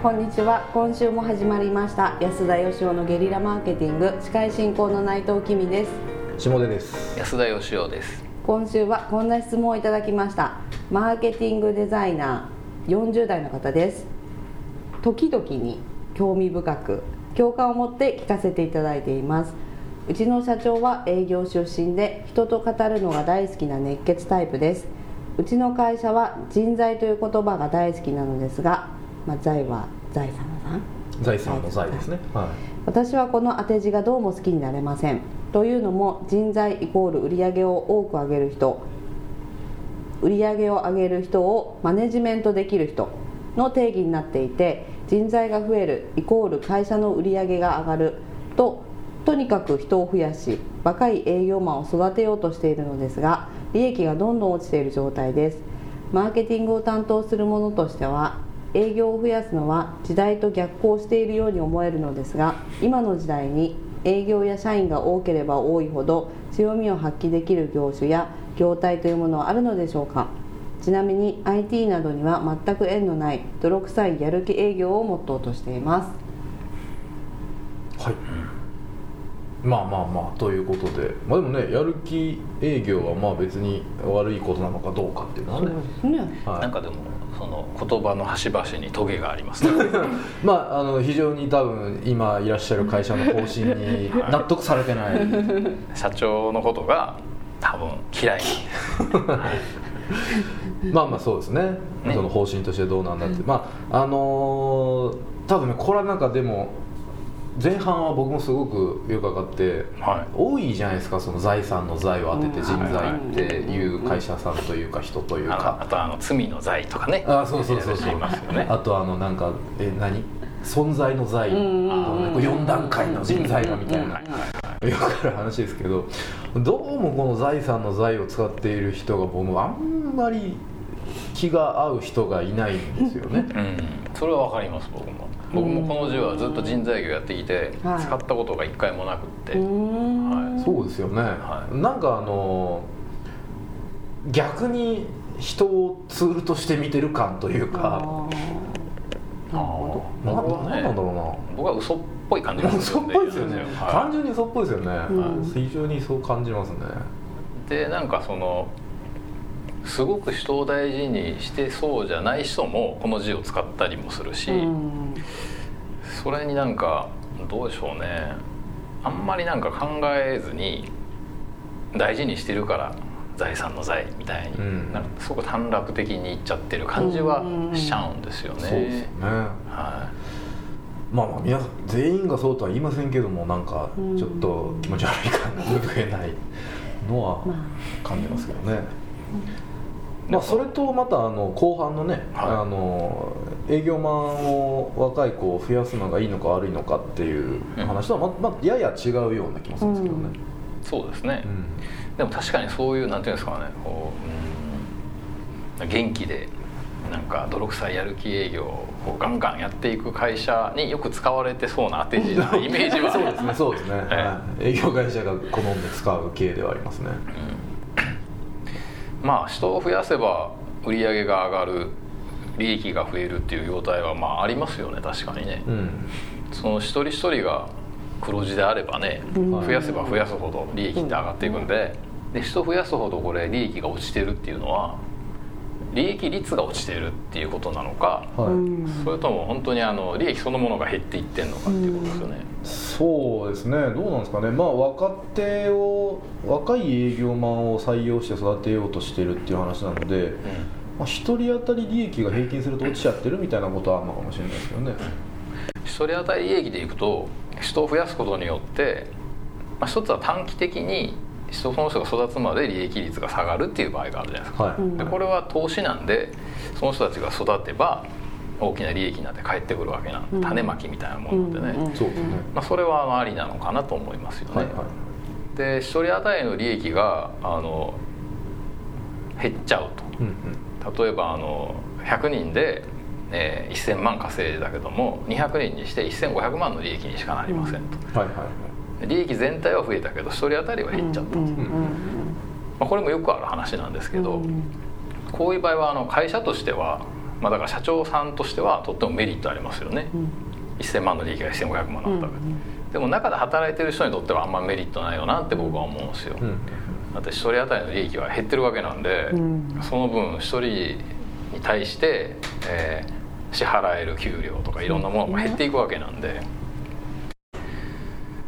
こんにちは。今週も始まりました。安田義雄のゲリラマーケティング。司会進行の内藤君です。下出です。安田義雄です。今週はこんな質問をいただきました。マーケティングデザイナー。40代の方です。時々に興味深く共感を持って聞かせていただいています。うちの社長は営業出身で人と語るのが大好きな熱血タイプです。うちの会社は人材という言葉が大好きなのですが、まあ、財は財産のさん財産の財ですね。はい。私はこの当て字がどうも好きになれません。というのも人材イコール売上を多く上げる人売上を上げる人をマネジメントできる人の定義になっていて人材が増えるイコール会社の売上が上がるととにかく人を増やし若い営業マンを育てようとしているのですが利益がどんどん落ちている状態です。マーケティングを担当する者としては営業を増やすのは時代と逆行しているように思えるのですが今の時代に営業や社員が多ければ多いほど強みを発揮できる業種や業態というものはあるのでしょうか？ちなみに IT などには全く縁のない泥臭いやる気営業をモットーとしています。はい、まあまあまあということで。まあでもねやる気営業はまあ別に悪いことなのかどうかっていうのはね。すね。はい。なんかでもその言葉の端々にトゲがありますね。まああの非常に多分今いらっしゃる会社の方針に納得されてない。社長のことが多分嫌い。まあまあそうですね。ね。その方針としてどうなんだって、まああのー多分ねこれはなんかでも前半は僕もすごくよく分かってはい。多いじゃないですかその財産の財を当ててうん。人材っていう会社さんというか人というあのあかとあの罪の罪とかね。あそうそうそうそう。言いますよね。あとあのなんかえ何？存在の財。あうん。の4段階の人材がみたいな。よくある話ですけどどうもこの財産の財を使っている人が僕もあんまり気が合う人がいないんですよね。うん。それはわかります僕も。僕もこの字はずっと人材業やってきてはい。使ったことが一回もなくって、うーん。はい。そうですよね、はい。なんかあの逆に人をツールとして見てる感というか。あー。なるほな僕はねなんだろうな。僕は嘘っぽい感じがす嘘っるんでぽいですよね、は単純に嘘っぽいですよね、うん。非常にそう感じますね。いでなんかそのすごく人を大事にしてそうじゃない人もこの字を使ったりもするし、どうんそれになんかどうでしょうね。あんまりなんか考えずに大事にしてるから財産の財みたいに、うんなん。かすごく短絡的にいっちゃってる感じはしちゃうんですよね。そうですよね。はまあまあ皆さん全員がそうとは言いませんけどもなんかちょっと気持ち悪い感じが拭えないのはま感じますけどね、まあ、それとまたあの後半のね、はい。あの営業マンを若い子を増やすのがいいのか悪いのかっていう話とはま、まあ、やや違うような気もするんですけどね、い、そうですね、うん。でも確かにそういうなんていうんですかねこう、うん、元気でなんか泥臭いやる気営業をガンガンやっていく会社によく使われてそうな当て字なイメージは。そうですねそうですね、ええ。はい営業会社が好んで使う系ではありますねまあ人を増やせば売り上げが上がる利益が増えるっていう業態はまあありますよね確かにね、うん。その一人一人が黒字であればね、うん。増やせば増やすほど利益って上がっていくんで,、で人増やすほどこれ利益が落ちてるっていうのは利益率が落ちてるっていうことなのか、はい、うん。それとも本当にあの利益そのものが減っていってんのかっていうことですよね、そうですね。どうなんですかね。まあ若手を若い営業マンを採用して育てようとしてるっていう話なので、まあ、1人当たり利益が平均すると落ちちゃってるみたいなことはあるのかもしれないですけどね。一人当たり利益でいくと人を増やすことによって、まあ、一つは短期的に人その人が育つまで利益率が下がるっていう場合があるじゃないですか。はい、うんでこれは投資なんでその人たちが育てば大きな利益になって返ってくるわけなんで、うん。種まきみたいなものでね、うんうんそうですね、まあ、それはありなのかなと思いますよね、はいはい。で一人当たりの利益があの減っちゃううんうん。と例えばあの100人で、えー1000万稼いだけども200人にして1500万の利益にしかなりませんと、はいはいはい。で利益全体は増えたけど一人当たりは減っちゃったんです、うんうん。まあ、これもよくある話なんですけど、うん。こういう場合はあの会社としてはまあ、だから社長さんとしてはとってもメリットありますよね、うん。1000万の利益が1500万だったわけで、うんでも中で働いてる人にとってはあんまメリットないよなって僕は思うんですよ、うん。だって1人当たりの利益は減ってるわけなん。で、うん。その分1人に対して、えー支払える給料とかいろんなものも減っていくわけなんで、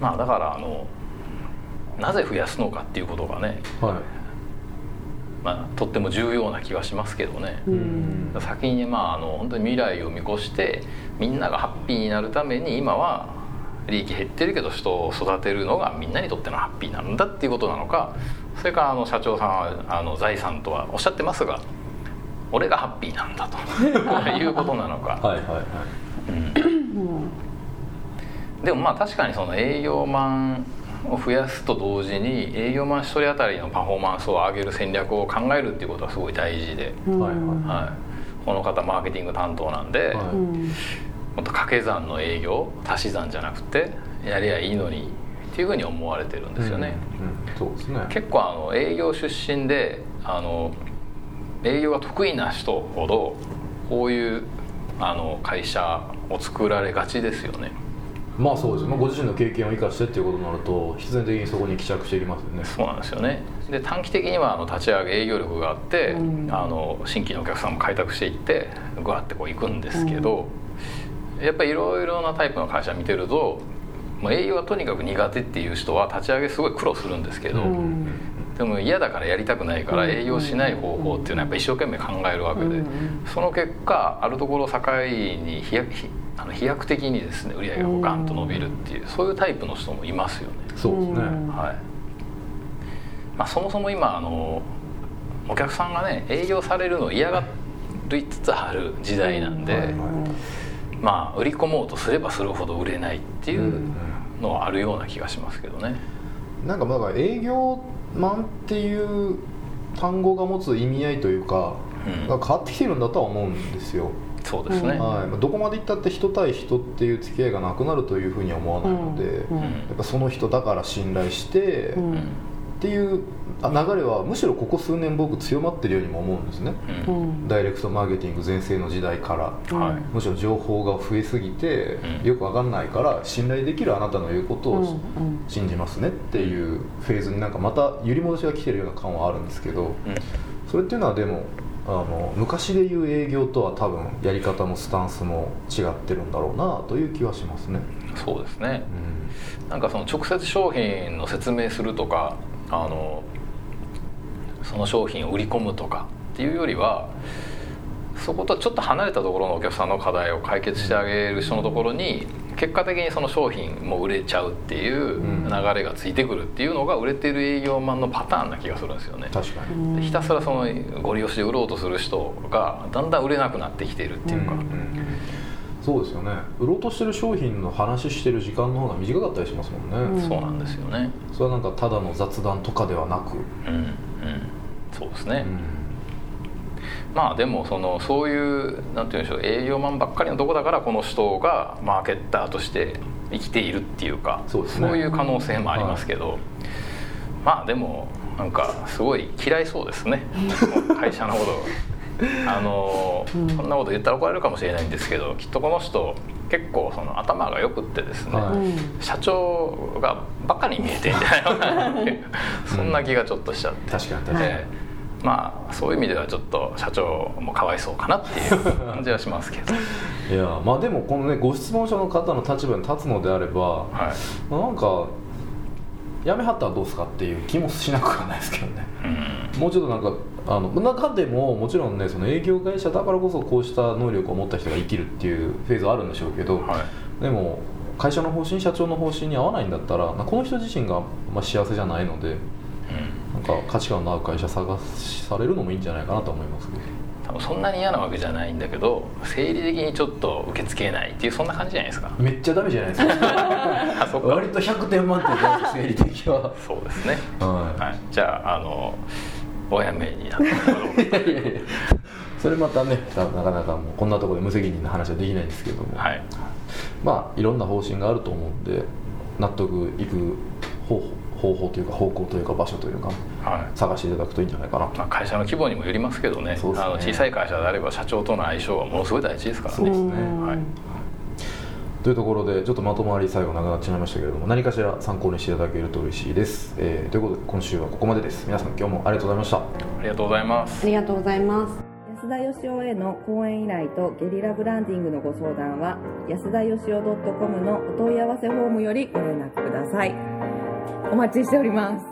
まあだからあのなぜ増やすのかっていうことがね、はまあ、とっても重要な気はしますけどね、ういん。先にまああの本当に未来を見越してみんながハッピーになるために今は利益減ってるけど人を育てるのがみんなにとってのハッピーなんだっていうことなのかそれからあの社長さんはあの財産とはおっしゃってますが俺がハッピーなんだと いうことなのか、はいはいはい。うん。でもまあ確かにその営業マンを増やすと同時に営業マン1人当たりのパフォーマンスを上げる戦略を考えるっていうことはすごい大事で、うん。はいはいはい、この方マーケティング担当なんで、はい。うん。もっと掛け算の営業足し算じゃなくてやりゃいいのにっていうふうに思われてるんですよね、うん。うん。そうですね。結構あの営業出身であの営業が得意な人ほどこういうあの会社を作られがちですよねまあそうです、まあ、ご自身の経験を生かしてっていうことになると必然的にそこに帰着していきますよね。そうなんですよね。で短期的にはあの立ち上げ営業力があって、うん。あの新規のお客さんも開拓していってグワッてこう行くんですけど、やっぱりいろいろなタイプの会社見てるともう営業がとにかく苦手っていう人は立ち上げすごい苦労するんですけど、うん。でも嫌だからやりたくないからうん。営業しない方法っていうのはやっぱ一生懸命考えるわけで、うん。その結果あるところを境に飛躍ひあの飛躍的にですね売り上げがガンと伸びるっていうそういうタイプの人もいますよね。そうですね、うん。はい。まあ、そもそも今あのお客さんがね営業されるのを嫌がりつつある時代なんで、はいはいまあ売り込もうとすればするほど売れないっていううんのはあるような気がしますけどね。なんかまあだから営業マンっていう単語が持つ意味合いというか、うんが変わってきてるんだとは思うんですよ、そうですね、うんはい。まあ、どこまでいったって人対人っていう付き合いがなくなるというふうには思わないので、うん。やっぱその人だから信頼して、うん。っていうあ流れはむしろここ数年僕強まってるようにも思うんですね、うん。うん。ダイレクトマーケティング全盛の時代から。うん。はいむしろ情報が増えすぎて、うん。よくわかんないから信頼できるあなたの言うことを、うん。うん。信じますねっていうフェーズになんかまた揺り戻しが来てるような感はあるんですけどうん。それっていうのはでもあの昔でいう営業とは多分やり方もスタンスも違ってるんだろうなという気はしますね。そうですねうんなんかその直接商品の説明するとかあのその商品を売り込むとかっていうよりはそことちょっと離れたところのお客さんの課題を解決してあげる人のところに結果的にその商品も売れちゃうっていううん。流れがついてくるっていうのが売れてる営業マンのパターンな気がするんですよね。確かに、ひたすらそのご利用しで売ろうとする人がだんだん売れなくなってきているっていうか、うん。そうですよね。売ろうとしてる商品の話してる時間の方が短かったりしますもんね、うん。そうなんですよね。それはなんかただの雑談とかではなく、うんうん、そうですね。うんまあでもそのそういうなんて言うんでしょう営業マンばっかりのとこだからこの人がマーケッターとして生きているっていうかそうね。いう可能性もありますけど、まあでもなんかすごい嫌いそうですね。会社のこと。をあの、うん。そんなこと言ったら怒られるかもしれないんですけどきっとこの人結構その頭がよくってですね、はい。うん。社長がバカに見えてんじゃないのかなそんな気がちょっとしちゃって。確かに確かに、ええまあそういう意味ではちょっと社長もかわいそうかなっていう 感じはしますけど、いやまあでもこのねご質問者の方の立場に立つのであればはい。なんかやめはったらどうですかっていう気もしなくはないですけどね。うん。もうちょっとなんかあの中でももちろんねその営業会社だからこそこうした能力を持った人が生きるっていうフェーズはあるんでしょうけど、はい。でも会社の方針社長の方針に合わないんだったらまあこの人自身がまあ幸せじゃないのでか価値観の合う会社探されるのもいいんじゃないかなと思います多分そんなに嫌なわけじゃないんだけど生理的にちょっと受け付けないっていうそんな感じじゃないですか。めっちゃダメじゃないですか。か。割と100点満点じゃないですか生理的は。そうですね、はい。はい、じゃああのおやめになってもらおういやいやいやそれまたねなかなかもうこんなところで無責任な話はできないんですけども、はい。まあいろんな方針があると思うんで納得いく方法方法というか方向というか場所というかはい。探していただくといいんじゃないかな、まあ、会社の規模にもよりますけどね。そうですね。あの小さい会社であれば社長との相性はものすごい大事ですからね。そうですね。うんはい。というところでちょっとまとまり最後なくなってしまいましたけれども何かしら参考にしていただけると嬉しいです、えーということで今週はここまでです。皆さん今日もありがとうございました。ありがとうございます。ありがとうございます。安田義雄への講演依頼とゲリラブランディングのご相談は安田義雄 .com のお問い合わせフォームよりご連絡くださいお待ちしております。